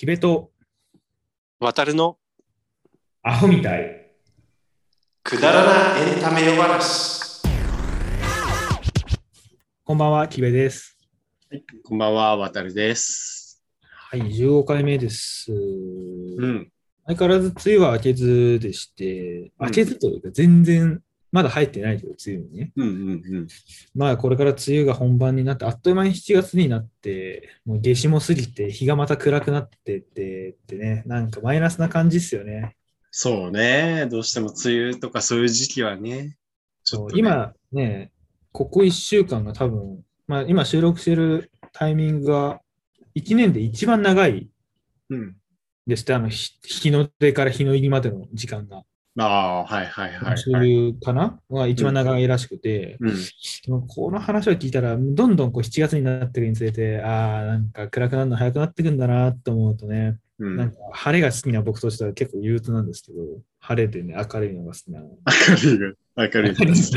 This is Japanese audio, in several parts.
キベと渡るの？アホみたい。くだらなエンタメ呼ばなし。こんばんは、キベです。こんばんは、渡るです。はい、15回目です。うん。相変わらず梅雨は明けずでして、うん明けずというか全然まだ入ってないけど、梅雨にね。うんうんまあこれから梅雨が本番になって、あっという間に7月になって、もう夏至も過ぎて、日がまた暗くなってってってね、なんかマイナスな感じっすよね。そうね。どうしても梅雨とかそういう時期はね。ちょっと、ね、今ね、ここ1週間が多分、まあ今収録してるタイミングが1年で一番長いうん。ですって、あの日日の出から日の入りまでの時間が。ああ、はいはいはい、そうはい。いうかな？が一番長いらしくて、うん。でもこの話を聞いたら、どんどんこう7月になっていくにつれて、ああ、なんか暗くなるの早くなってくんだなと思うとね、うん、なんか晴れが好きな僕としては結構憂鬱なんですけど、晴れてね、明るいのが好きなの。明るいが、明るいです。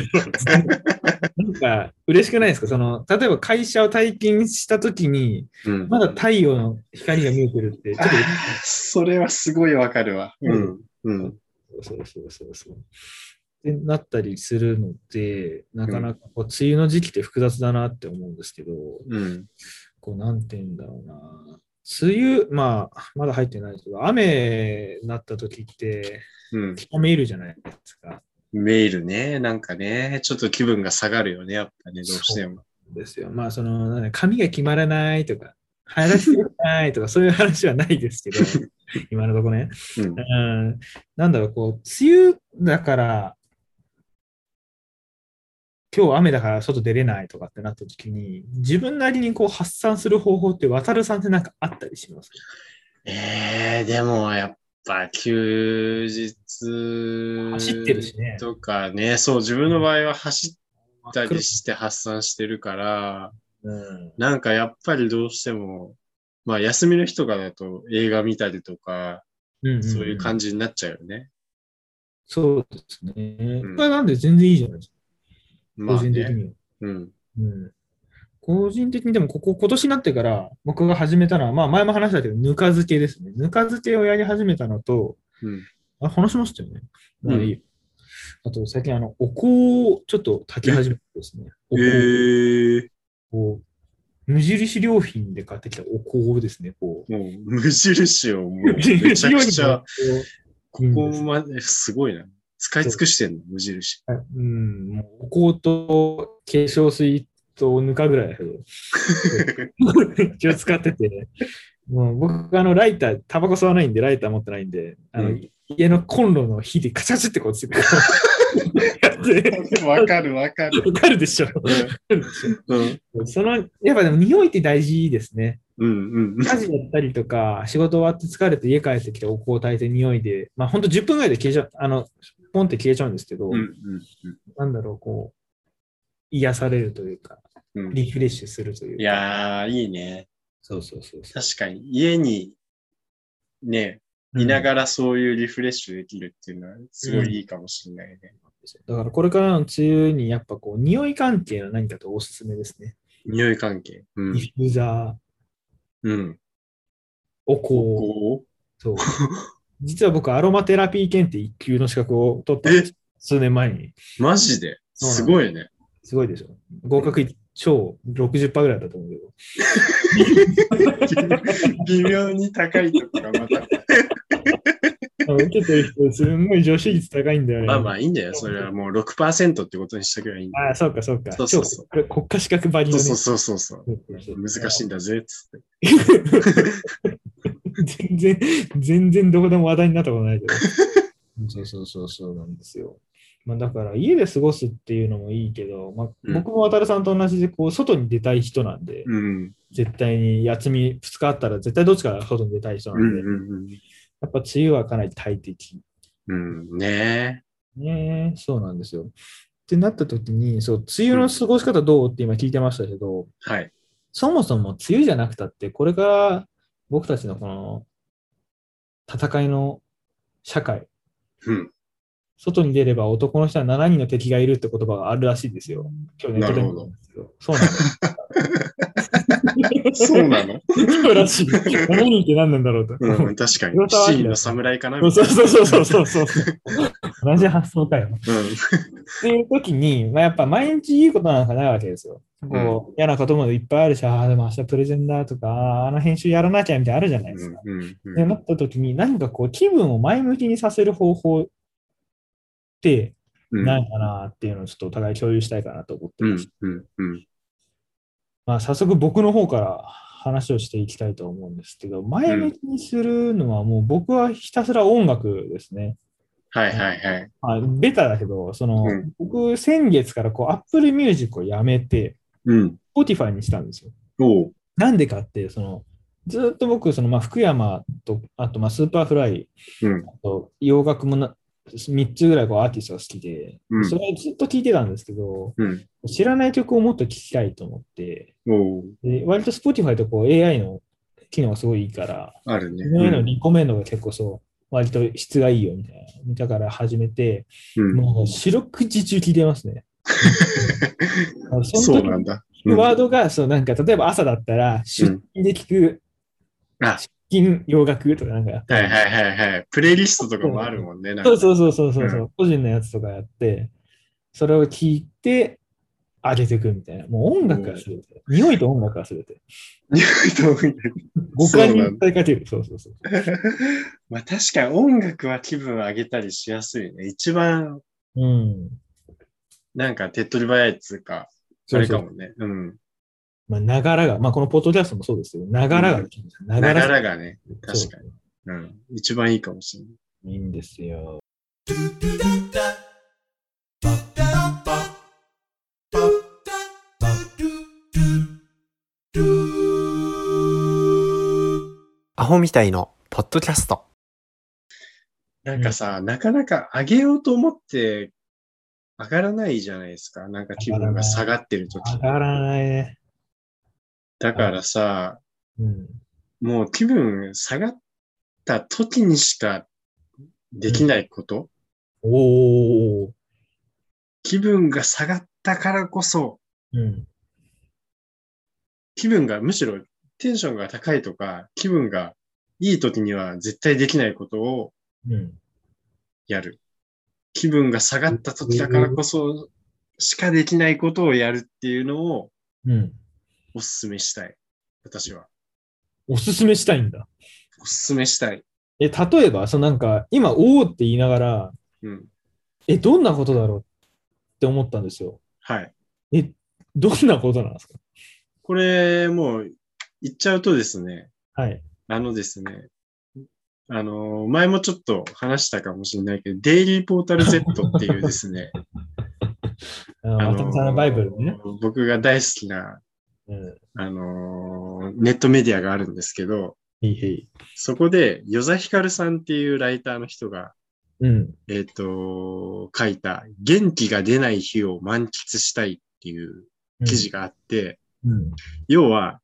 なんか嬉しくないですか？その、例えば会社を体験したときに、うん。まだ太陽の光が見えてるって、ちょっとそれはすごいわかるわ。うん。うん。そうそうそうそう。ってなったりするので、なかなかこう梅雨の時期って複雑だなって思うんですけど、うん。こうなんて言うんだろうな。梅雨、まあ、まだ入ってないですけど、雨になった時って、うん。気がめいるじゃないですか。メールね。なんかね、ちょっと気分が下がるよね。やっぱね、どうしても。ですよ。まあ、その、髪が決まらないとか、流行らせてないとか、そういう話はないですけど、今のところね。うん。うん、なんだろう、こう、梅雨だから、今日雨だから外出れないとかってなった時に、自分なりにこう発散する方法って、渡るさんってなんかあったりします？ええでもやっぱ休日走ってるしね。とかね、そう、自分の場合は走ったりして発散してるから、うん、なんかやっぱりどうしても、まあ休みの日とかだと映画見たりとか、うんんそういう感じ。じになっちゃうよね。そうですね。うんこれなんで全然いいじゃないですか、まあね。個人的には。うん。うん個人的にでも、ここ、今年になってから僕が始めたのは、まあ前も話したけど、ぬか漬けですね。ぬか漬けをやり始めたのと、うん。あ、話しましたよね。まあうんいいよあと、最近、あの、お香をちょっと炊き始めてですね。お香ええこう無印良品で買ってきたお香ですね。こう。もう無印をもう めちゃくちゃ、ここまですごいな。使い尽くしてんの、無印。はいうん、もうお香と化粧水とぬかぐらいだけど、一応使ってて、もう僕、あの、ライター、タバコ吸わないんで、ライター持ってないんで、あの、うん家のコンロの火でカチャカチャってこうつけて、やって わかるわかる。わかるでしょ。うん。その、やっぱでも匂いって大事ですね。うんうん。家事だったりとか、仕事終わって疲れて家帰ってきてお香を炊いて匂いで、まあ本当10分ぐらいで消えちゃう、あの、ポンって消えちゃうんですけど、うんうんなんだろう、こう、癒されるというか、うんうん。リフレッシュするというか。いやー、いいね。そうそうそうそう。確かに、家にね、いながらそういうリフレッシュできるっていうのは、すごいいいかもしれないね。だからこれからの梅雨にやっぱこう、匂い関係の何かとおすすめですね。匂い関係。うんディ。フューザー、うん。お香、こそう。実は僕、アロマテラピー検定1級の資格を取ったんです数年前に。うマジで？すごいね。すごいでしょ。合格率超60%ぐらいだったと思うけど。微妙に高いとこがまた。受けてる人、すんごい女子率高いんだよね。まあまあいいんだよ。それはもう6%ってことにしとけばいいんだよ。ああ、そうか、そうか。そうそうそう超国家資格ばりのね、そうそうそうそうそう。そうそう難しいんだぜ、つって。全然、全然どこでも話題になったことないけど。そうそうそうそうなんですよ。まあ、だから家で過ごすっていうのもいいけど、まあ、うん僕も渡さんと同じでこう外に出たい人なんで、うん。絶対に休み2日あったら絶対どっちかが外に出たい人うなんんで、うんやっぱ梅雨はかなり大敵。うん。うん。ねねえそうなんですよ。ってなった時に、そう、梅雨の過ごし方どうって今聞いてましたけど、はい。そもそも梅雨じゃなくたって、これから僕たちのこの戦いの社会、うん。外に出れば男の人は7人の敵がいるって言葉があるらしいですよ。今日ネットで見たんですけど。そうなんです。そうなの？そうらしい。7人って何なんだろうと。うん、確かに。黒沢明七人の侍かな？みたいそうそうそうそうそう。同じ発想かよ。な。っていう時に、まあ、やっぱ毎日いいことなんかないわけですよ。こう嫌なこともいっぱいあるし、ああ、でも明日プレゼンだとか、あの編集やらなきゃみたいなのあるじゃないですか。うんうんうんでなった時に、何かこう気分を前向きにさせる方法ってうんないかなっていうのをちょっとお互い共有したいかなと思ってうんます。うんうんまあ、早速僕の方から話をしていきたいと思うんですけど、前向きにするのはもう僕はひたすら音楽ですね。はいはいはい。まあ、ベタだけど、その、うん僕先月からこう Apple Music をやめて、うん。Spotify にしたんですよ。なんでかって、その、ずっと僕、その、まあ、福山と、あと、まあ、スーパーフライ、うん。あと、洋楽もな3つぐらいこうアーティストが好きで、うんそれをずっと聴いてたんですけど、うん。知らない曲をもっと聴きたいと思って。で割と Spotify とこう AI の機能がすごいいいから、あるね。自分へのリコメンドが結構そう、割と質がいいよみたいな。だから始めて、うん。もう四六時中聴いてますね。そうなんだ。うんワードが、そう、なんか、例えば朝だったら、出勤で聞く、あ出勤洋楽とかなんかやって、はいはいはいはい。プレイリストとかもあるもんね。なんかそうそうそうそうそう、う個人のやつとかやって、それを聞いて、上げていくみたいな。もう音楽がすべて。匂いと音楽がすべて。匂いと音楽五感に訴えかける。そうそうそう。まあ確かに音楽は気分上げたりしやすいね。一番うん。なんか手っ取り早いっつうか、それかもね。うん。まあ、ながらが、まあ、このポッドキャストもそうですけど、ながらができるんですよ。ななががららがね、確かに。うん。一番いいかもしれない。いいんですよ。アホみたいのポッドキャスト。なんかさ、なかなか上げようと思って上がらないじゃないですか。なんか気分が下がってるとき上。がらないね。だからさ、うん。もう気分下がった時にしかできないこと、おー。気分が下がったからこそ、うん。気分がむしろテンションが高いとか、気分がいい時には絶対できないことをうん。やる。気分が下がった時だからこそしかできないことをやるっていうのをうん。おすすめしたい。私は。おすすめしたいんだ。おすすめしたい。え、例えば、そのなんか、今、おおって言いながら、うん。え、どんなことだろうって思ったんですよ。はい。え、どんなことなんですか？これ、もう、言っちゃうとですね、はい。あのですね、あの、前もちょっと話したかもしれないけど、デイリーポータル Z っていうですね、あの、あ渡辺さんのバイブルね。僕が大好きな、うん。あの、ネットメディアがあるんですけど。そこで、与座ひかるさんっていうライターの人が、うん。えっ、と、書いた、元気が出ない日を満喫したいっていう記事があって、うん。要は、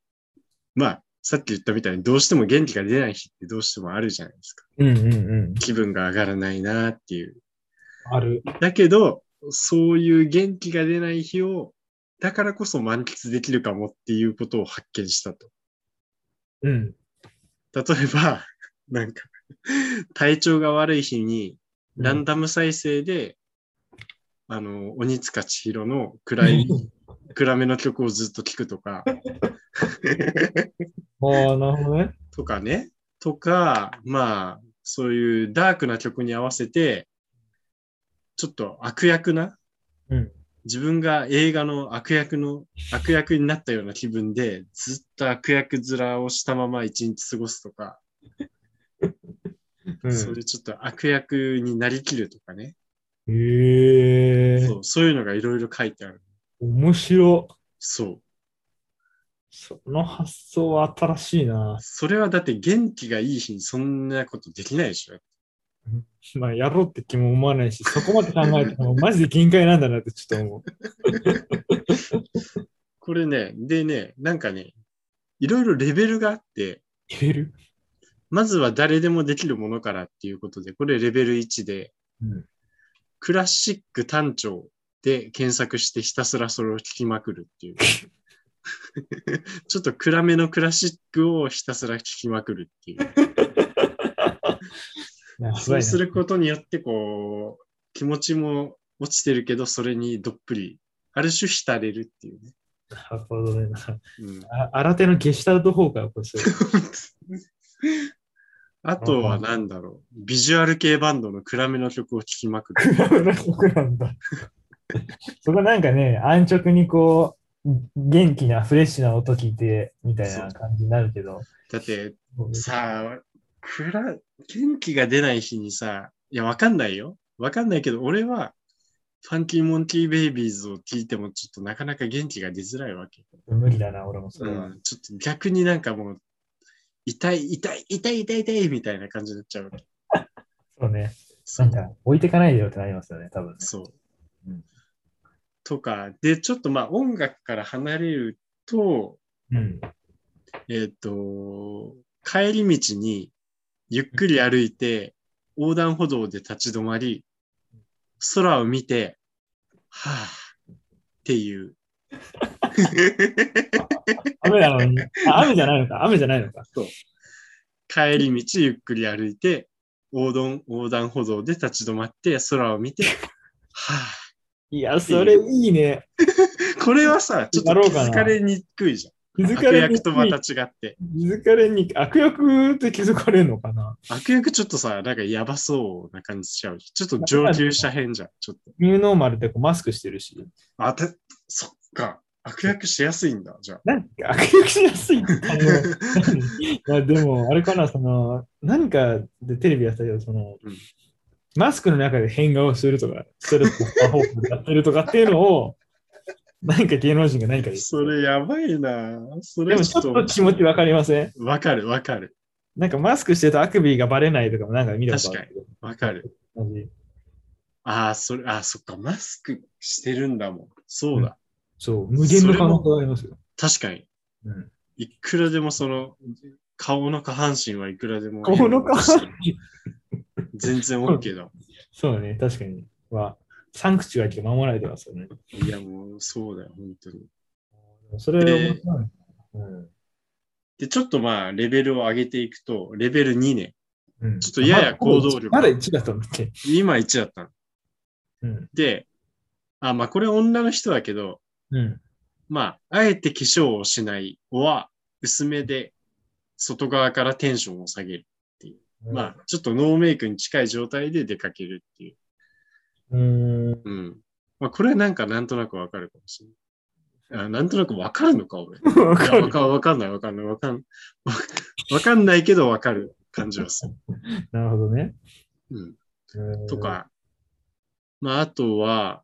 まあ、さっき言ったみたいにどうしても元気が出ない日ってどうしてもあるじゃないですか。うんうんうん。気分が上がらないなっていう。ある。だけど、そういう元気が出ない日を、だからこそ満喫できるかもっていうことを発見したと。うん。例えば、なんか、体調が悪い日に、ランダム再生で、あの、鬼塚千尋の暗い、暗めの曲をずっと聴くとか、ああ、なるほどね。とかね、とか、まあ、そういうダークな曲に合わせて、ちょっと悪役な、うん自分が映画の悪役の、悪役になったような気分で、ずっと悪役面をしたまま一日過ごすとか、うんそれちょっと悪役になりきるとかね。へえ。そう、そういうのがいろいろ書いてある。面白。そう。その発想は新しいな。それはだって元気がいい日にそんなことできないでしょ。まあ、やろうって気も思わないし、そこまで考えても マジで限界なんだなってちょっと思 これね、でね、なんかね、いろいろレベルがあって、う。入れるまずは誰でもできるものからっていうことで、これレベル1で、うん。クラシック単調で検索してひたすらそれを聞きまくるっていう。ちょっと暗めのクラシックをひたすら聴きまくるっていう。そうすることによって、こう、気持ちも落ちてるけど、それにどっぷり、ある種浸れるっていうね。なるほどね。うん、あ新手のゲシュタルト効果を起こす。あとは何だろう。ビジュアル系バンドの暗めの曲を聴きまくる。そうなんだ。そこなんかね、安直にこう、元気なフレッシュな音聞いてみたいな感じになるけど。だって、さあ、暗、元気が出ない日にさ、いや、わかんないよ。わかんないけど、俺は、ファンキーモンキーベイビーズを聞いても、ちょっとなかなか元気が出づらいわけ。無理だな、俺もそれは。うん、ちょっと逆になんかもう、痛い、痛い、痛い、痛い、痛い、みたいな感じになっちゃうわけ。そうね。そうなんか、置いてかないでよってなりますよね、多分ね。そう。うんとか、で、ちょっとまあ音楽から離れると、うん。えっ、と、帰り道にゆっくり歩いて、横断歩道で立ち止まり、空を見て、はぁ、っていう。雨なのに。あ、雨じゃないのか。雨じゃないのか。帰り道ゆっくり歩いて、横断横断歩道で立ち止まって、空を見て、はぁ。いや、それいいね。これはさ、ちょっと気やろうかなづかれにくいじゃん。悪気づかれに役とまた違って。気づかれに悪役って気づかれるのかな？悪役ちょっとさ、なんかやばそうな感じしちゃう。ちょっと上級者編じゃん。ちょっと。ニューノーマルってこうマスクしてるし。あた、そっか。悪役しやすいんだ、じゃあ。なんか悪役しやすいって単語いやでも、あれかな、その、何かでテレビやってたけど、その、うんマスクの中で変顔をするとか、ストレスのパフォーマンスやってるとかっていうのを、何か芸能人が何かでそれやばいなそでもちょっとと気持ちわかりません？わかるわかるなんかマスクしてるとあくびがバレないとかもなんか見たことあるけど。わかる。ああ、それ、ああ、そっか、マスクしてるんだもん。そうだ。そう、無限の可能性がありますよ。確かに。うんいくらでもその、顔の下半身はいくらでも。顔の下半身全然 OK だ。そうね、確かに。は、サンクチュアリが守られてますよね。いや、もう、そうだよ、本当に。それはえー面白いうんで、ちょっとまあ、レベルを上げていくと、レベル2ね。うんちょっとやや行動力まだ1だったんだっけ今1だったの。うん。で、あ、まあ、これ女の人だけど、うん。まあ、あえて化粧をしない、は、薄めで、外側からテンションを下げる。まあ、ちょっとノーメイクに近い状態で出かけるっていう。うーん。うん。まあ、これなんかなんとなくわかるかもしれない。あなんとなくわかるのか、俺。わいかる。かわかんない、わかんない、わかん、わわかんないけどわかる感じはする。なるほどね。うん。うんと。か、まあ、あとは、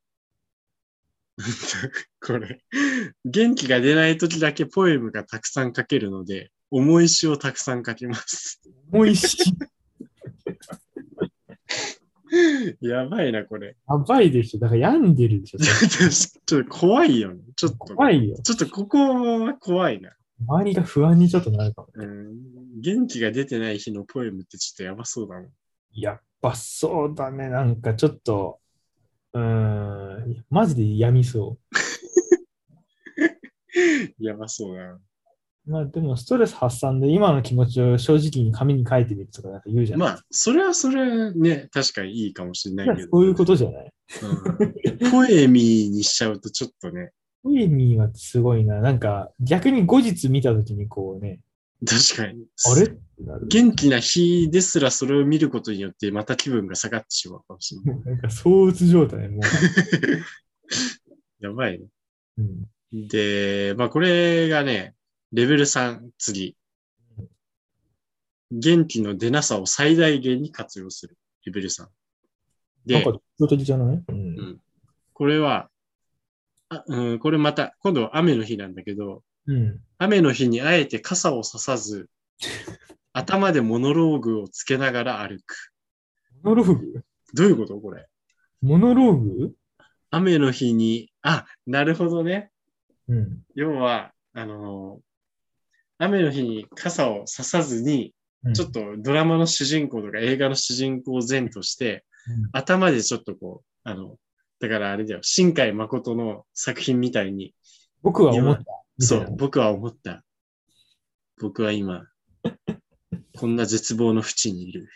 これ、元気が出ない時だけポエムがたくさん書けるので、重い詩をたくさん書きます。おいしい。やばいな、これ。やばいでしょ。だから病んでるでしょ。ちょっと怖いよね。ちょっと。怖いよ。ちょっとここは怖いな。周りが不安にちょっとなるかも。うん。元気が出てない日のポエムってちょっとやばそうだな。やっぱそうだね。なんかちょっと、うーん。マジで病みそ やばそうだな。う。まあでもストレス発散で今の気持ちを正直に紙に書いてみるとかなんか言うじゃん。まあ、それはそれはね、確かにいいかもしれないけど。そういうことじゃない？うんポエミーにしちゃうとちょっとね、ポエミーはすごいな。なんか逆に後日見たときにこうね、確かに。あれ？元気な日ですらそれを見ることによってまた気分が下がってしまうかもしれない。なんか躁うつ状態、も やばいね。う。うんで、まあこれがね、レベル3、次。元気の出なさを最大限に活用する。レベル3。なんでか、、象的じゃない、うんうんこれは、あうん、これまた、今度は雨の日なんだけど、うん。雨の日にあえて傘をささず、頭でモノローグをつけながら歩く。モノローグ？どういうことこれ？モノローグ？雨の日に、あ、なるほどね。うん。要は、あのー雨の日に傘をささずに、うんちょっとドラマの主人公とか映画の主人公前として、うん頭でちょっとこう、あの、だからあれだよ、新海誠の作品みたいに、僕は思った。そ、うな僕は思った。僕は今、こんな絶望の淵にいる。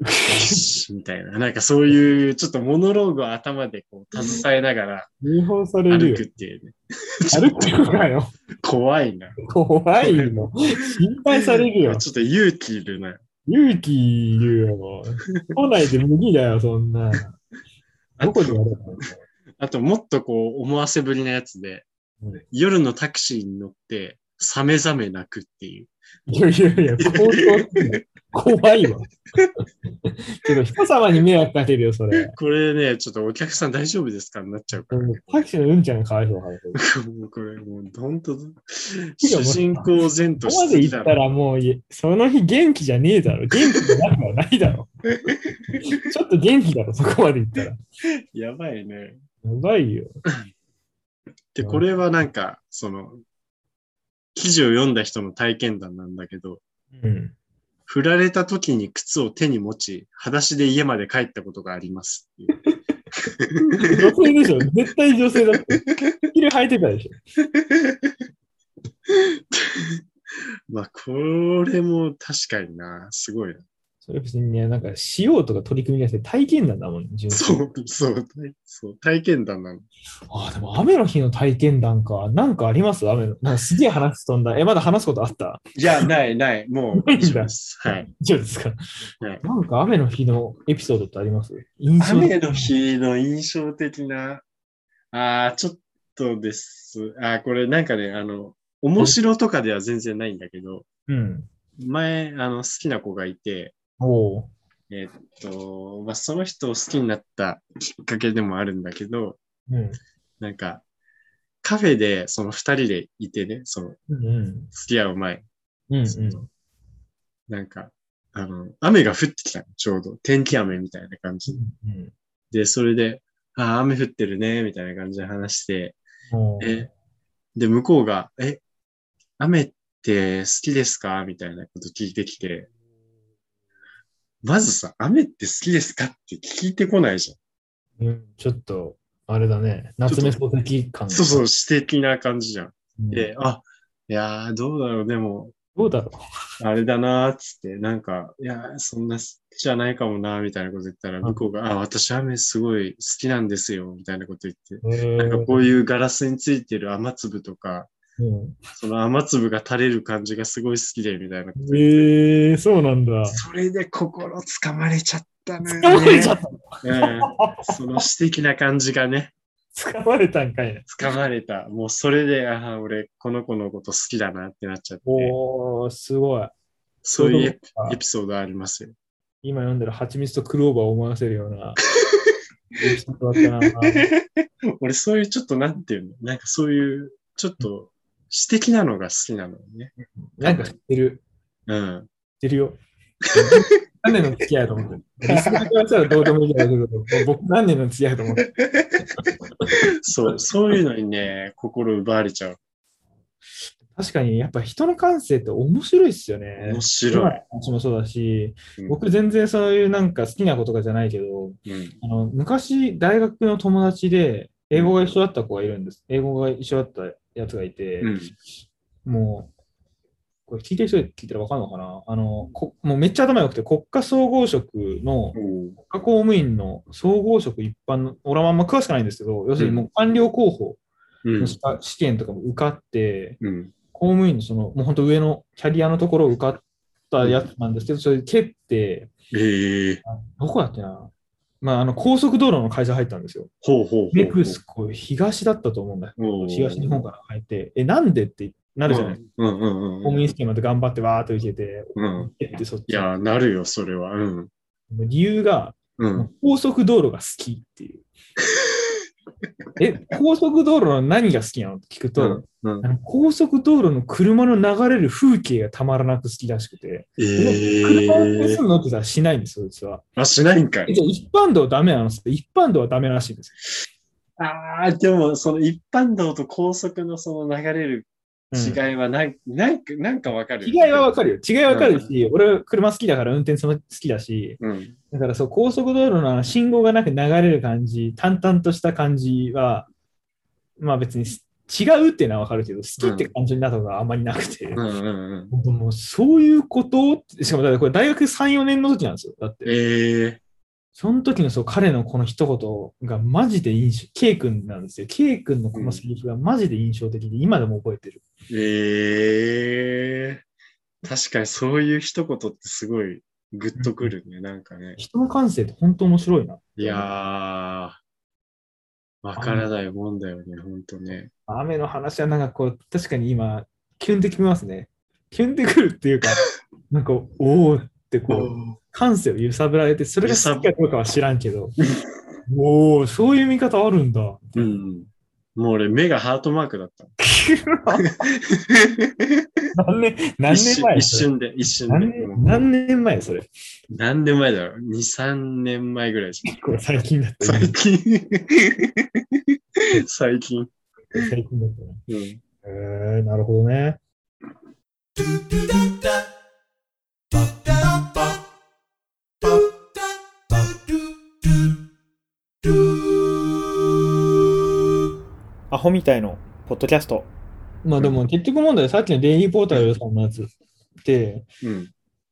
よ しみたいな。なんかそういう、ちょっとモノローグを頭でこう、携えながら通報されるよ歩く。っていうね。歩くのかよ。怖いな。怖いの。心配されるよ。ちょっと勇気いるな。勇気いるよ。都内で無理だよ、そんな。あどこでやと、るの？あともっとこう、思わせぶりなやつで、うん夜のタクシーに乗って、さめざめ泣くっていう。いやいやいや、行動すんな怖いわ。けど、人様に迷惑かけるよ、それ。これね、ちょっとお客さん大丈夫ですか？になっちゃうから。タクシーのうんちゃんがかわいそうだから。もうこれ、もう本当、主人公前とここまで行った。らもうい、その日元気じゃねえだろ。元気じゃなくはないだろ。ちょっと元気だろ、そこまで行ったら。やばいね。やばいよ。で、これはなんか、その、記事を読んだ人の体験談なんだけど、うん。振られた時に靴を手に持ち、裸足で家まで帰ったことがあります。女性でしょ？絶対女性だって。ヒル履いてたでしょ？まあ、これも確かにな、すごいな。それ別にね、なんか、しようとか取り組みがして体験談だもん、純粋にそう、そう、体そう体験談なの。ああ、でも雨の日の体験談か。なんかあります？雨の。なんかすげえ話す飛んだ。え、まだ話すことあった？いや、ない、ない、もう、以上です。はい。以上ですか、はいなんか雨の日のエピソードってあります？雨の日の印象的な、ああ、ちょっとです。あーこれなんかね、あの、面白とかでは全然ないんだけど、うん。前、あの、好きな子がいて、おう。えーっと、まあ、その人を好きになったきっかけでもあるんだけど、うん。なんか、カフェでその二人でいてね、その、うんうん。付き合う前、うんうん。なんか、あの、雨が降ってきたの、ちょうど。天気雨みたいな感じ。うんで、それで、ああ、雨降ってるね、みたいな感じで話して、え、で、向こうが、え、雨って好きですか？みたいなこと聞いてきて、まずさ、雨って好きですかって聞いてこないじうん、ちょっと、あれだね。夏目漱石感そうそう、詩的な感じじゃん。うん。で、あ、いやー、どうだろう、でも、どうだろあれだなーっつって、なんか、いやー、そんな好きじゃないかもなーみたいなこと言ったら、向こうが、あ、私雨すごい好きなんですよ、みたいなこと言って、なんかこういうガラスについてる雨粒とか、うん、その雨粒が垂れる感じがすごい好きで、みたいなことえー、そうなんだ。それで心つかまれちゃったね。掴まれちゃった。うん。その詩的な感じがね、掴まれたんかいな。つかまれた。もうそれで、ああ、俺、この子のこと好きだなってなっちゃって、おー、すごい。そういうエピソードありますよ。今読んでる蜂蜜とクローバーを思わせるような 俺、そういうちょっとなんていうの？なんかそういう、ちょっと詩的なのが好きなのよね。なんか知ってる。うん。知ってるよ。何年の付き合いだと思ってる。リスナーからしたらどうでもいいけど、僕何年の付き合いだと思ってる。そう、そういうのにね、心奪われちゃう。確かに、やっぱ人の感性って面白いっすよね。面白い。話もそうだし、うん僕全然そういうなんか好きなこととかじゃないけど、うん。あの昔大学の友達で英語が一緒だった子がいるんです。英語が一緒だったやつがいて、うん。もう、これ聞いてる人聞いたらわかるのかな？あのこ、もうめっちゃ頭良くて、国家総合職の、国家公務員の総合職一般の、俺はあんま詳しくないんですけど、要するにもう官僚候補うんの。試試験とかも受かって、うん。公務員のその、もう本当上のキャリアのところを受かったやつなんですけど、それで蹴って、ええどこだっけな？まあ、あの、高速道路の会社入ったんですよ。ほうほう。ネクスコ、東だったと思うんだおう東日本から入って、え、なんでってなるじゃない、うんうんうん公うん務員試験まで頑張ってわーっと受けて、うん。えってそっち。いや、なるよ、それは。うん。理由が、うん。高速道路が好きっていう。え、高速道路の何が好きなのって聞くと、うんうんあの高速道路の車の流れる風景がたまらなく好きらしくて、え車運転えするのって言ったらしないんですよ、実は。あ、しないんかい。えじゃあ一般道ダメなのって一般道はダメらしいんですああ、でも、その一般道と高速のその流れるよ。うん違いはなん、なんか、なんかわかる。違いはわかるよ。違いはわかるし、俺は車好きだから運転するの好きだし、うん。だからそう、高速道路の信号がなく流れる感じ、淡々とした感じは、まあ別に好違うっていうのはわかるけど、好きって感情になったことがあんまりなくて、うんうんうん。本当もうそういうことしかもだってこれ大学3、4年の時なんですよ。だって。ええその時のそう彼のこの一言がマジで印象、K 君なんですよ。K 君のこのセリフがマジで印象的で、今でも覚えてる。ええ確かにそういう一言ってすごいグッとくるね、なんかね。人の感性って本当面白いな。いやー、わからないもんだよね、ほんとね。雨の話はなんかこう、確かに今、キュンってきますね。キュンってくるっていうか、なんか、おおってこう、感性を揺さぶられて、それが好きかどうかは知らんけど、おおそういう見方あるんだ。うん。もう俺、目がハートマークだった。何年、何年前？一瞬で、一瞬で。何年前それ？何年前だろう ?2、3年前ぐらいじゃん。これ最近だった。最近。最近。最近だったな。うん。へえなるほどね。ホみたいのポッドキャスト。まあでも結局問題、さっきのデイリーポータルさんのやつって、うん。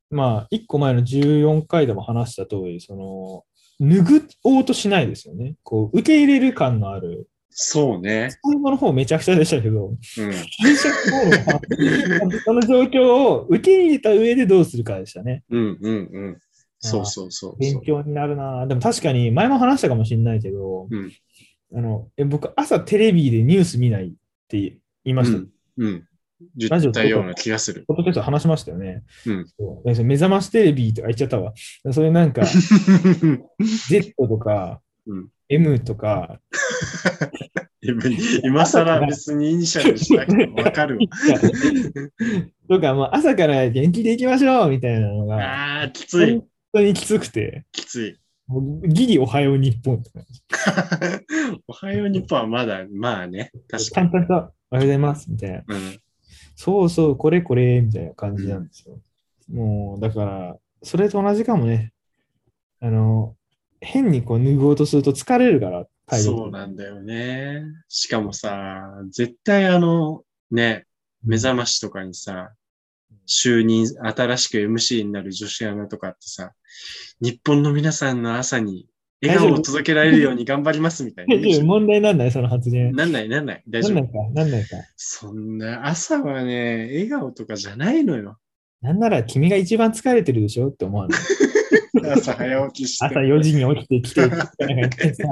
まあ、一個前の14回でも話した通り、その、拭おうとしないですよね。こう、受け入れる感のある。そうね。最後の方めちゃくちゃでしたけど、うん。最初の方はその状況を受け入れた上でどうするかでしたね。うんうんうん。そうそうそうそう。勉強になるなでも確かに前も話したかもしれないけど、うんあのえ僕朝テレビでニュース見ないって言いました。うん。うん。ラジオような気がする。ポッドキャスト話しましたよね。うんそうで目覚ましテレビとか言っちゃったわ。それなんか Z とか、うん M とか、今更別にイニシャルしなくてもわかるわ。とか、もう朝から元気でいきましょうみたいなのが、ああ、きつい本。当にきつくて、きつい。ギリおはよう日本とか、おはよう日本はまだ、まあね。確かに。簡単とおはようございますみたいな。うん。そうそう、これこれみたいな感じなんですよ。もう、だから、それと同じかもね。あの、変にこう脱ごうとすると疲れるから、そうなんだよね。しかもさ、絶対あの、ね、目覚ましとかにさ、就任、新しく MC になる女子アナとかってさ、日本の皆さんの朝に笑顔を届けられるように頑張りますみたいな。問題なんない、その発言。なんない？なんない？大丈夫？なんないか、なんないか？そんな、朝はね、笑顔とかじゃないのよ。なんなら君が一番疲れてるでしょ？って思わない？朝早起きして。朝4時に起きてきて、なんか言ってさ、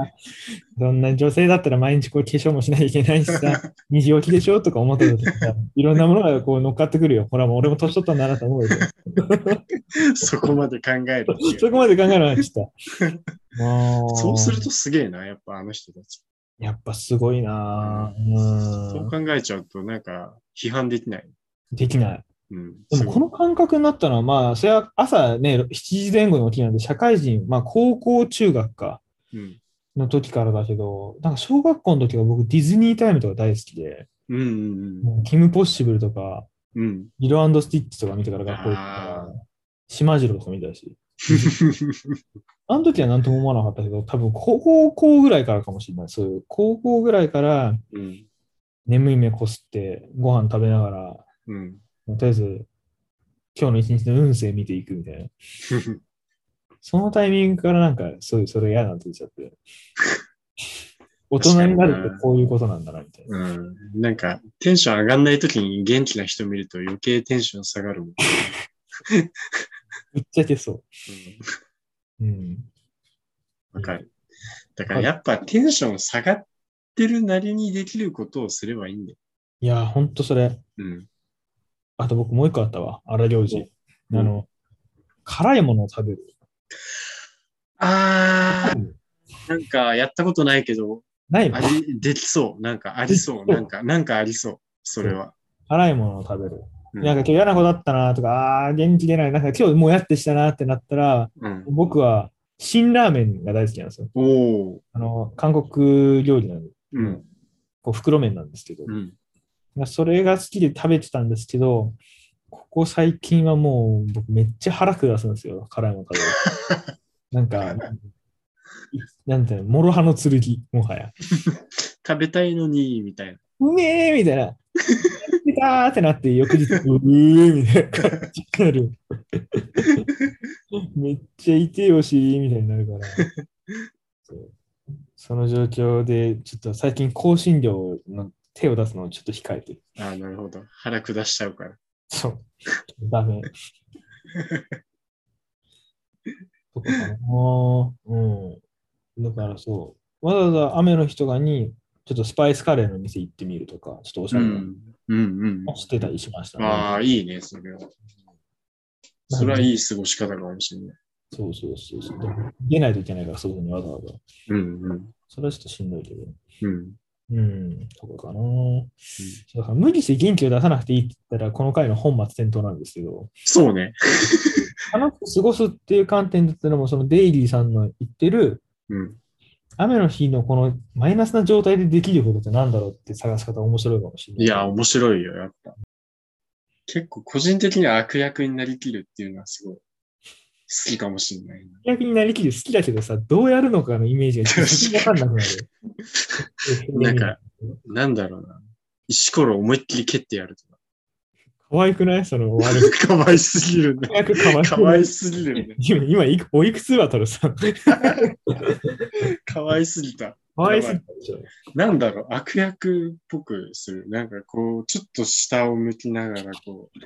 そんな女性だったら毎日こう化粧もしなきゃいけないしさ、2時起きでしょとか思った時にさ、いろんなものがこう乗っかってくるよ。ほら、もう俺も年取ったんだなと思うよ。そこまで考える そこまで考えなかった。もそうするとすげえな、やっぱあの人たち。やっぱすごいなぁそう考えちゃうと、なんか、批判できない。うん。できない。うん。でもこの感覚になったのは、まあ、それは朝ね、7時前後に起きなんで、社会人、まあ、高校、中学か、うん。の時からだけど、なんか小学校の時は僕ディズニータイムとか大好きで、うんうんもうキム・ポッシブルとか、うん。うん。リロスティッチとか見てから学校行ったら、島次郎とか見たし、あの時は何とも思わなかったけど、多分高校ぐらいからかもしれない。そういう高校ぐらいからうん。眠い目こすってご飯食べながら、うん。とりあえず今日の一日の運勢見ていくみたいな。そのタイミングからなんかそういうそれ嫌になってきちゃって。大人になるってこういうことなんだなみたいな。うん。なんか、テンション上がんないときに元気な人見ると余計テンション下がるもん。ぶっちゃけそう。うん。うんわかる。だからやっぱテンション下がってるなりにできることをすればいいんだよ。いや、ほんとそれ。うん。あと僕もう一個あったわ。荒行事。うんあの、辛いものを食べる。あー、なんかやったことないけど、ないの？あり、できそう。なんかありそう。なんか、なんかありそう。それは。辛いものを食べる。うんなんか今日嫌なことあったなとか、あー元気出ない。なんか今日もうやってしたなってなったら、うん。僕は辛ラーメンが大好きなんですよ。おー。あの、韓国料理なんで、うん。こう袋麺なんですけど、うん。まあそれが好きで食べてたんですけど、ここ最近はもう僕めっちゃ腹下すんですよ。辛いもの食べる。なんか、なんていうの、諸刃の剣、もはや。食べたいのに、みたいな。うめえみたいな。出たーってなって、翌日、うーみたいな感じになる。めっちゃ痛いお尻みたいになるから。その状況で、ちょっと最近香辛料の手を出すのをちょっと控えてる。ああ、なるほど。腹下しちゃうから。そう。ダメ。とかかな。うん。だからそう。わざわざ雨の日とかに、ちょっとスパイスカレーの店行ってみるとか、ちょっとおしゃれなうん。うんうん。してたりしましたね。ああ、いいね、それは。それはいい過ごし方かもしれない。そうそうそうそう。でも出ないといけないから、外にわざわざ。うんうん。それはちょっとしんどいけど。うん。うん、とかかな。だから無理して元気を出さなくていいって言ったら、この回の本末転倒なんですけど、そうね。楽しく過ごすっていう観点で言ったらも、そのデイリーさんの言ってる、うん。雨の日のこのマイナスな状態でできることってなんだろうって探す方面白いかもしれない。いや、面白いよ、やっぱ。結構個人的には悪役になりきるっていうのはすごい好きかもしれないな。逆になりきる好きだけどさ、どうやるのかのイメージが全然わかんなくなる。なんか、なんだろうな。石ころ思いっきり蹴ってやるとか。可愛くない？その悪い。かわいすぎるね。役可愛すぎるね。今、今いくおいくつはトルさん。かわいすぎた。可愛すぎた。なんだろう、悪役っぽくする。なんかこう、ちょっと下を向きながらこう。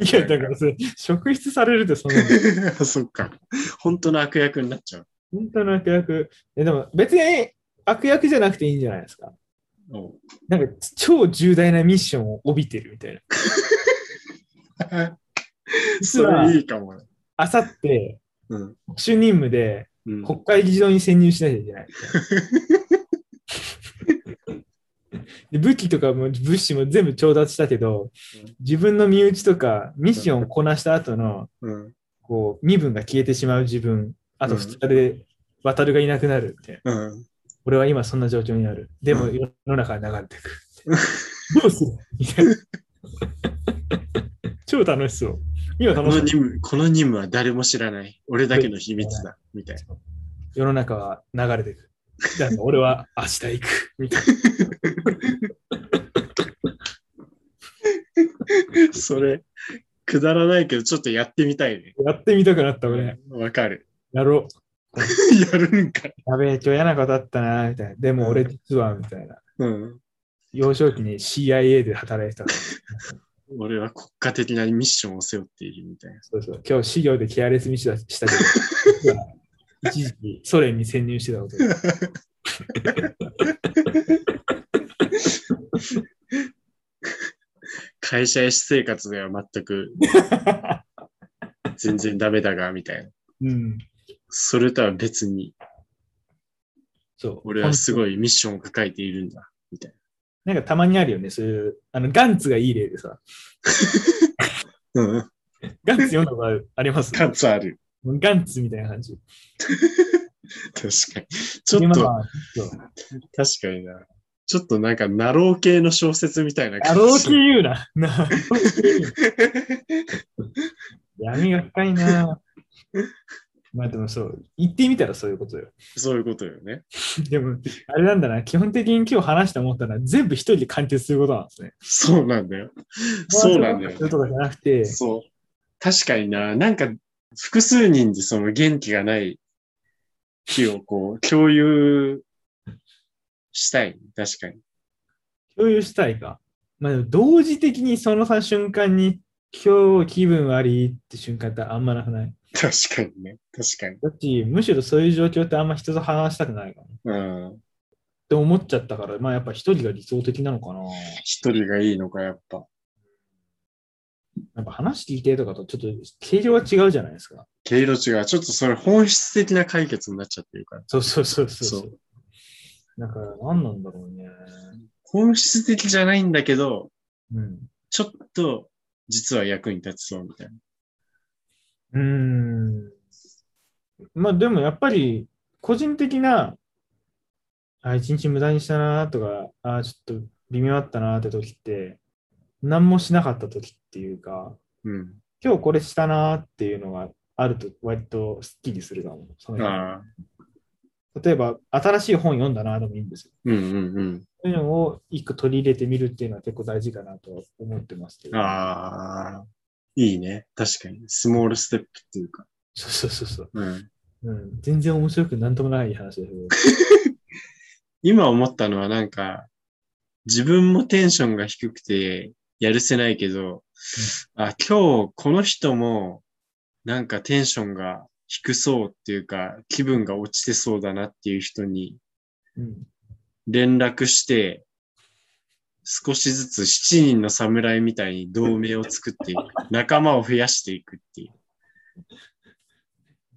いや、だからそれ、職質されるってそんな そっか。本当の悪役になっちゃう。本当の悪役。えでも別に悪役じゃなくていいんじゃないですか。なんか超重大なミッションを帯びてるみたいな。それいいかもね。あさって、うん。特殊任務でうん、国会議事堂に潜入しなきゃいけない。で武器とかも物資も全部調達したけどうん、自分の身内とかミッションをこなした後のうん。こう身分が消えてしまう自分、あと2日で渡るがいなくなるって。うん。俺は今そんな状況にある。でもうん世の中が流れてく。どうする？みたいな。超楽しそう。今こ楽しそう。の任務、この任務は誰も知らない。俺だけの秘密だ。みたい世の中は流れてく。だから俺は明日行く。みたいな。それ、くだらないけど、ちょっとやってみたいね。な。やってみたくなった俺。わかる。やろう。やるんか。やべえ、今日嫌なことあったな、みたいな。でも俺実は、みたいな。うん。幼少期に CIA で働いてた。俺は国家的なミッションを背負っているみたいな。そうそう。今日資料でケアレスミスしたけど、実は一時期ソ連に潜入してたことが 会社や私生活では全く全然ダメだが、みたいな。うん。それとは別に、そう。俺はすごいミッションを抱えているんだ、みたいなんかたまにあるよね、そういう、あの、ガンツがいい例でさ、な。うん。ガンツ読んだことあります？カツある。ガンツみたいな感じ。確かに。ちょっと、確かにな。ちょっとなんか、ナロー系の小説みたいなあ感じ。ろう系言うな。なろう系言うな闇が深いな。まあでもそう、言ってみたらそういうことよ。そういうことよね。でも、あれなんだな、基本的に今日話して思ったのは全部一人で完結することなんですね。そうなんだよ。そうなんだよとかじゃなくて、そう。確かにな、なんか、複数人でその元気がない日をこう、共有したい。確かに。共有したいか。まあ同時的にそのさ瞬間に今日気分悪いって瞬間ってあんまなくない？確かにね。確かに。だし、むしろそういう状況ってあんま人と話したくないかも。っうん。て思っちゃったから、まあやっぱ一人が理想的なのかな。一人がいいのか、やっぱ。やっぱ話聞いてとかとちょっと形状が違うじゃないですか。毛色違う。ちょっとそれ本質的な解決になっちゃってるから。そうそうそうそうそ。そうだから何なんだろうね。本質的じゃないんだけど、うん。ちょっと実は役に立ちそうみたいな。うーん。まあでもやっぱり個人的な、あ、一日無駄にしたなとか、あ、ちょっと微妙だったなって時って、何もしなかった時っていうか、うん。今日これしたなっていうのがあると割とスッキリするかも。その。例えば新しい本読んだなでもいいんですよ。うんうんそういうのを一個取り入れてみるっていうのは結構大事かなと思ってますけうん。ど。ああ、いいね。確かに。スモールステップっていうか。そうそうそうそう。うん。うん、全然面白くなんともない話だけど。今思ったのはなんか、自分もテンションが低くてやるせないけど、あ、今日この人もなんかテンションが低そうっていうか、気分が落ちてそうだなっていう人にうん、連絡して、少しずつ七人の侍みたいに同盟を作っていく。仲間を増やしていくっていう。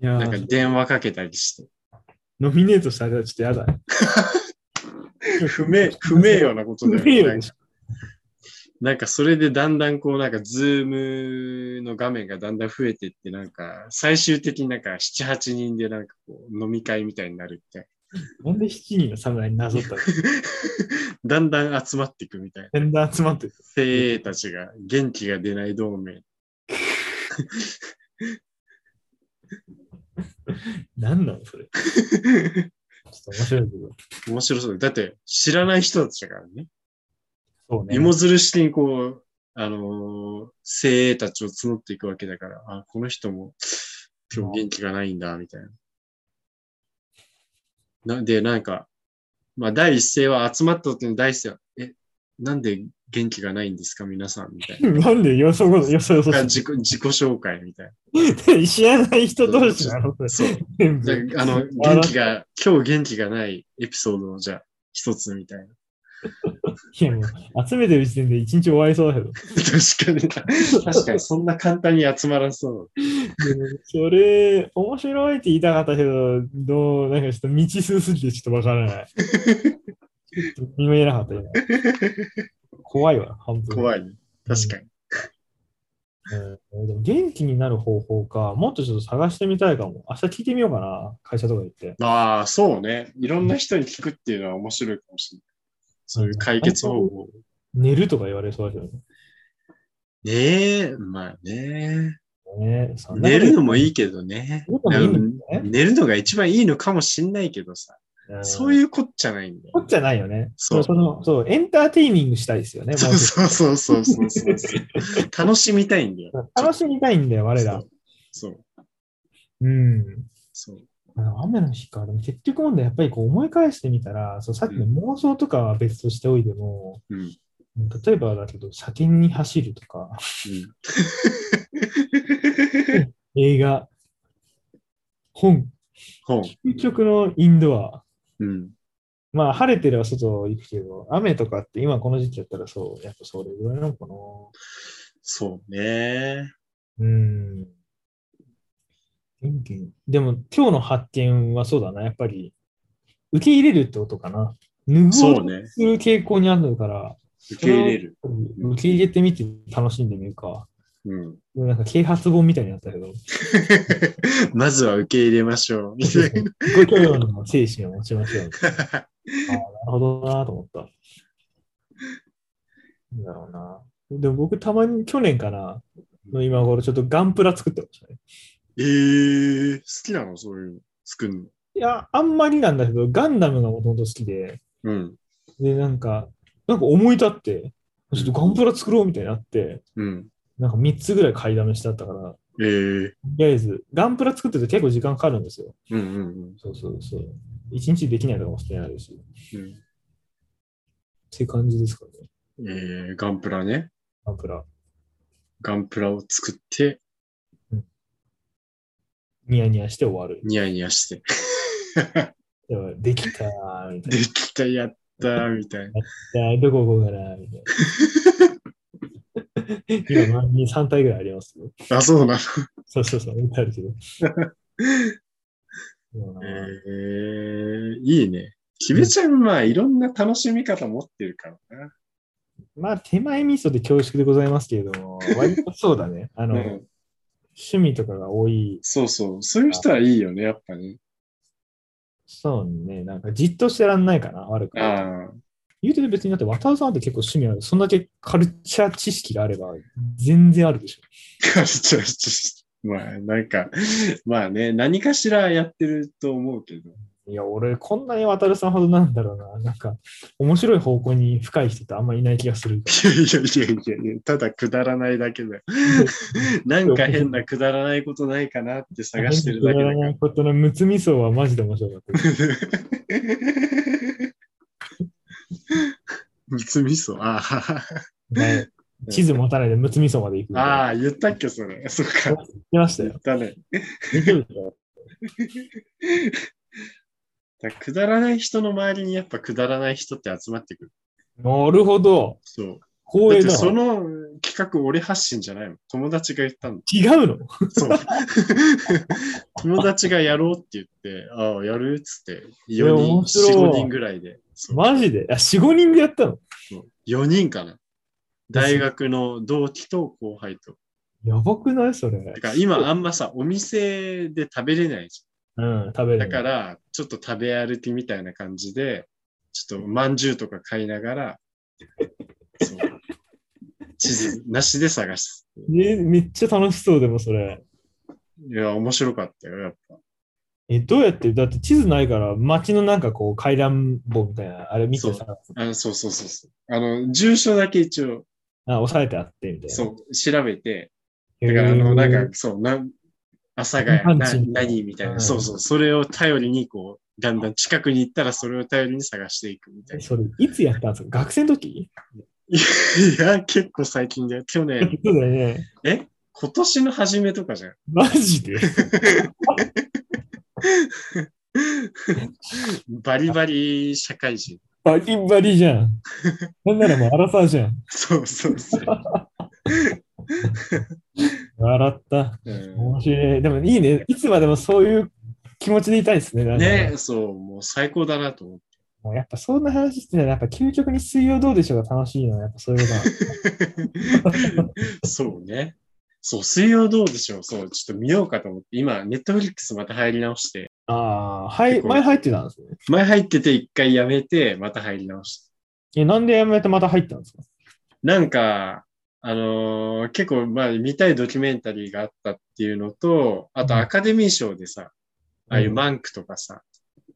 いやなんかー電話かけたりして。ノミネートされたらちょっとやだね。不明、不名誉なことだよ不名誉ねで。しょなんかそれでだんだんこうなんかズームの画面がだんだん増えてってなんか最終的になんか7、8人でなんかこう飲み会みたいになるって。なんで7人の侍になぞったの？だんだん集まっていくみたいな。全然集まってる。精鋭たちが元気が出ない同盟。何なのそれ？ちょっと面白いけど。面白そうだ。だって知らない人たちだからね。そうね。芋づる式にこう、あのー精鋭たちを募っていくわけだから、あ、この人も今日元気がないんだ、みたいな。なんで、なんか、まあ、第一声は集まった時の第一声は、え、なんで元気がないんですか、皆さん、みたいな。なんでよそごよそよそし自己自己紹介みたいい 知らない人同士なの？そうあの、元気が、今日元気がないエピソードをじゃあ、一つみたいな。いやもう集めてる時点で一日終わりそうだけど。確かに。確かに、そんな簡単に集まらそう。それ、面白いって言いたかったけど、どう、なんかちょっと未知数すぎてちょっとわからない。ちょっと見えなかった今。怖いわ、半分。怖いね。確かに。うんでも元気になる方法か、もっとちょっと探してみたいかも。明日聞いてみようかな、会社とか行って。ああ、そうね。いろんな人に聞くっていうのは面白いかもしれない。そういう解決方法。寝るとか言われそうだけどね。ねえ、まあね。寝るのもいい。いけどね。寝るのが一番いいのかもしんないけどさ。そうう。いうこっちゃないんだよ。こっちゃないよね。そうそのそう、エンターテイニングしたいですよね。そうそうそうそうそうそう。楽しみたいんだよ。と楽しみたいんだよ、我ら。そう。うん。そう。あの雨の日か。でも結局問題、やっぱりこう思い返してみたら、そうさっきの妄想とかは別としておいても、うん。うん。例えばだけど、車検に走るとか、映画、本、本。究極のインドア。うん。まあ、晴れてれば外行くけど、雨とかって今この時期やったらそう、やっぱそれぐらいなのかな。そうね。うん。元気にでも今日の発見はそうだな。やっぱり受け入れるってことかな。脱ぐそうね。する傾向にあるから、受け入れる。受け入れてみて楽しんでみるか。うん。なんか啓発本みたいになったけど、まずは受け入れましょう。ご許容の精神を持ちましょう。ああ、なるほどなと思った。なんだろうな。でも僕たまに去年かな、の今頃ちょっとガンプラ作ってましたね。えー、好きなの？そういうの？作るの？いや、あんまりなんだけど、ガンダムがもともと好きで、うん。で、なんか、なんか思い立って、ちょっとガンプラ作ろうみたいになって、うん。なんか3つぐらい買いだめしてあったから、えー、とりあえず、ガンプラ作ってて結構時間かかるんですよ。うんうんそうそうそう。1日できないのかもしれないですし。っうん。ていう感じですかね。えー、ガンプラね。ガンプラ。ガンプラを作って、ニヤニヤして終わる。ニヤニヤして。できたーみたいできた、やったー、みたいな。な。どこ行こうかなみたいな。今、周りに3体ぐらいありますよ。あ、そうなの？そうそうそう、置いてあるけど。えー、いいね。キベちゃん、まあ、いろんな楽しみ方持ってるからな。まあ、手前味噌で恐縮でございますけれども、割とそうだね。あの、うん趣味とかが多い。そうそう。そういう人はいいよね、やっぱね。そうね、なんかじっとしてらんないかな、悪く。ああ。言うて別にだって渡尾さんって結構趣味ある。そんだけカルチャー知識があれば全然あるでしょ。カルチャーまあ、なんか、まあね、何かしらやってると思うけど。いいや、俺、こんなに渡るさんほどなんだろうな。なんか、面白い方向に深い人ってあんまいない気がする。いやいやいやいやただくだらないだけだよ。なんか変なくだらないことないかなって探してるだけだから。ことのむつみそうはマジで面白かった。むつみそ。あね地図持たないでむつみそうまで行く。ああ、言ったっけ、それ。そっか。言ってましたよ。言ったね。だくだらない人の周りにやっぱくだらない人って集まってくる。なるほど。そう。光栄だその企画俺発信じゃないもん。友達が言ったんだ。違うの？そう。友達がやろうって言って、ああ、やるっつって、4や人、面白い4、5人ぐらいで。マジで？あ、4、5人でやったの？そう4人かな。大学の同期と後輩と。やばくない？それだ。から今あんまさ、お店で食べれないじうん、食べ。る。だから、ちょっと食べ歩きみたいな感じで、ちょっとまんじゅうとか買いながら、そう地図なしで探す。えめっちゃ楽しそうでもそれ。いや、面白かったよ、やっぱ。え、どうやってだって地図ないから街のなんかこう回覧棒みたいな、あれ見てさ、あそうそうそうそう。あの、住所だけ一応、あ押さえてあってみたいな。そう、調べて。だから、あの、なんか、そう、な、阿佐ヶ谷、な何みたいな、うんそうそう、それを頼りに、こう、だんだん近くに行ったら、それを頼りに探していくみたいな。それ、いつやったんですか？学生の時？いや、結構最近だよ。去年、そうだよね。え？今年の初めとかじゃん。マジで？バリバリ社会人。バリバリじゃん。なんならもう荒さじゃん。そうそうそう。笑った。うん面白い。でもいいね。いつまでもそういう気持ちでいたいですね。ね、そう、もう最高だなと思って。もうやっぱそんな話してたら、やっぱ究極に水曜どうでしょうが楽しいのは、やっぱそういうことなんだそうね。そう、水曜どうでしょう。そう、ちょっと見ようかと思って、今、ネットフリックスまた入り直して、ああ、はい、前入ってたんですね。前入ってて一回やめて、また入り直して。え、なんでやめてまた入ったんですか？なんか、あのー結構、まあ、見たいドキュメンタリーがあったっていうのと、あとうんアカデミー賞でさ、ああいうマンクとかさ、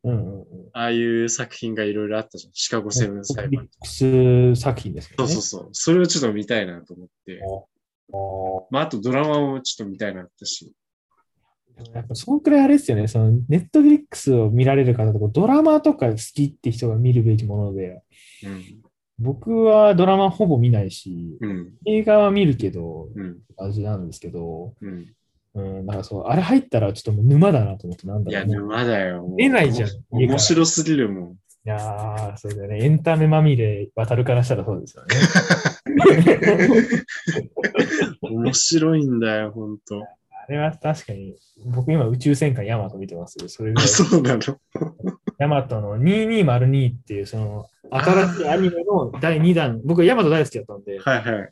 うんうんうん。ああいう作品がいろいろあったじゃん。シカゴセブン裁ビ判。ックス作品ですよね。そうそうそう。それをちょっと見たいなと思って。おまあ、あとドラマもちょっと見たいなってし。やっぱそんくらいあれですよね。そのネットフリックスを見られる方とか、ドラマとか好きって人が見るべきもので、うん。僕はドラマほぼ見ないし、うん。映画は見るけど、うん。味なんですけど、うん。うん、だからそう、あれ入ったらちょっともう沼だなと思って、なんだいや、ろうね。沼だよ。出ないじゃん面白すぎるもん。いやー、そうだよね。エンタメまみれ渡るからしたらそうですよね。面白いんだよ、ほんと。あれは確かに、僕今宇宙戦艦ヤマト見てますけど、それぐあ、らい、そうなの？ヤマトの2202っていう、その、新しいアニメの第2弾、僕はヤマト大好きだったんで、はいはい。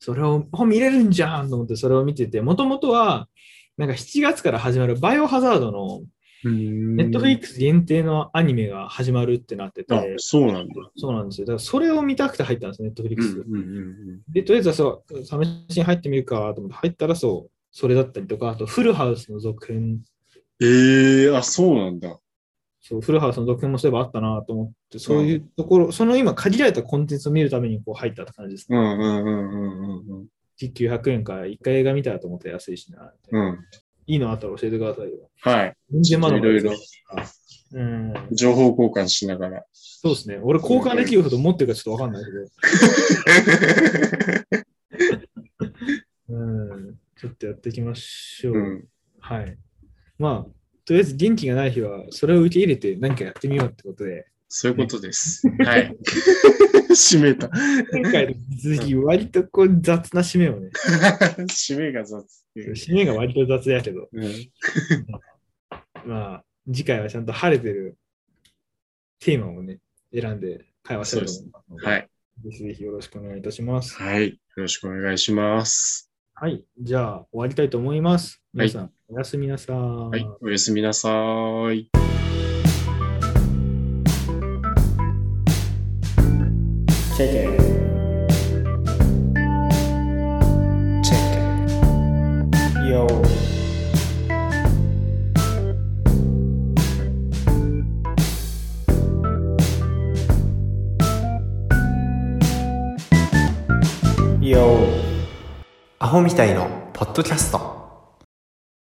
それを、あ見れるんじゃんと思ってそれを見てて、もともとは、なんか7月から始まるバイオハザードのネネットフリックス限定のアニメが始まるってなってて、あ、そうなんだ。そうなんですよ。だからそれを見たくて入ったんですネットフリックス。うんうんうんで、とりあえずはそう、試しに入ってみるかと思って入ったらそう、それだったりとか、あとフルハウスの続編、ええあ、そうなんだ。そう、フルハウスの続編もそういえばあったなと思って、そういうところ、その今限られたコンテンツを見るためにこう入ったって感じですね。うんうんうんうんうん900円から一回映画見たらと思って安いしな。うん。うん。いいのあったら教えてくださいよ。はい。全然まだいろいろうん。情報交換しながら。そうですね。俺交換できるほど持ってるかちょっとわかんないけど。うん。ちょっとやっていきましょう。うん。はい。まあ、とりあえず元気がない日は、それを受け入れて何かやってみようってことで、そういうことです。はい。締めた。今回の続き、割とこう雑な締めをね、締めが雑。締めが割と雑だけど、うん まあ、次回はちゃんと晴れてるテーマをね、選んで会話したいと思いますので、はい。ぜひぜひよろしくお願いいたします。はい。よろしくお願いします。はい。じゃあ、終わりたいと思います。皆さん、はい、おやすみなさい。はい、おやすみなさい。チェケ。チェケ。ヨーアホみたいのポッドキャスト。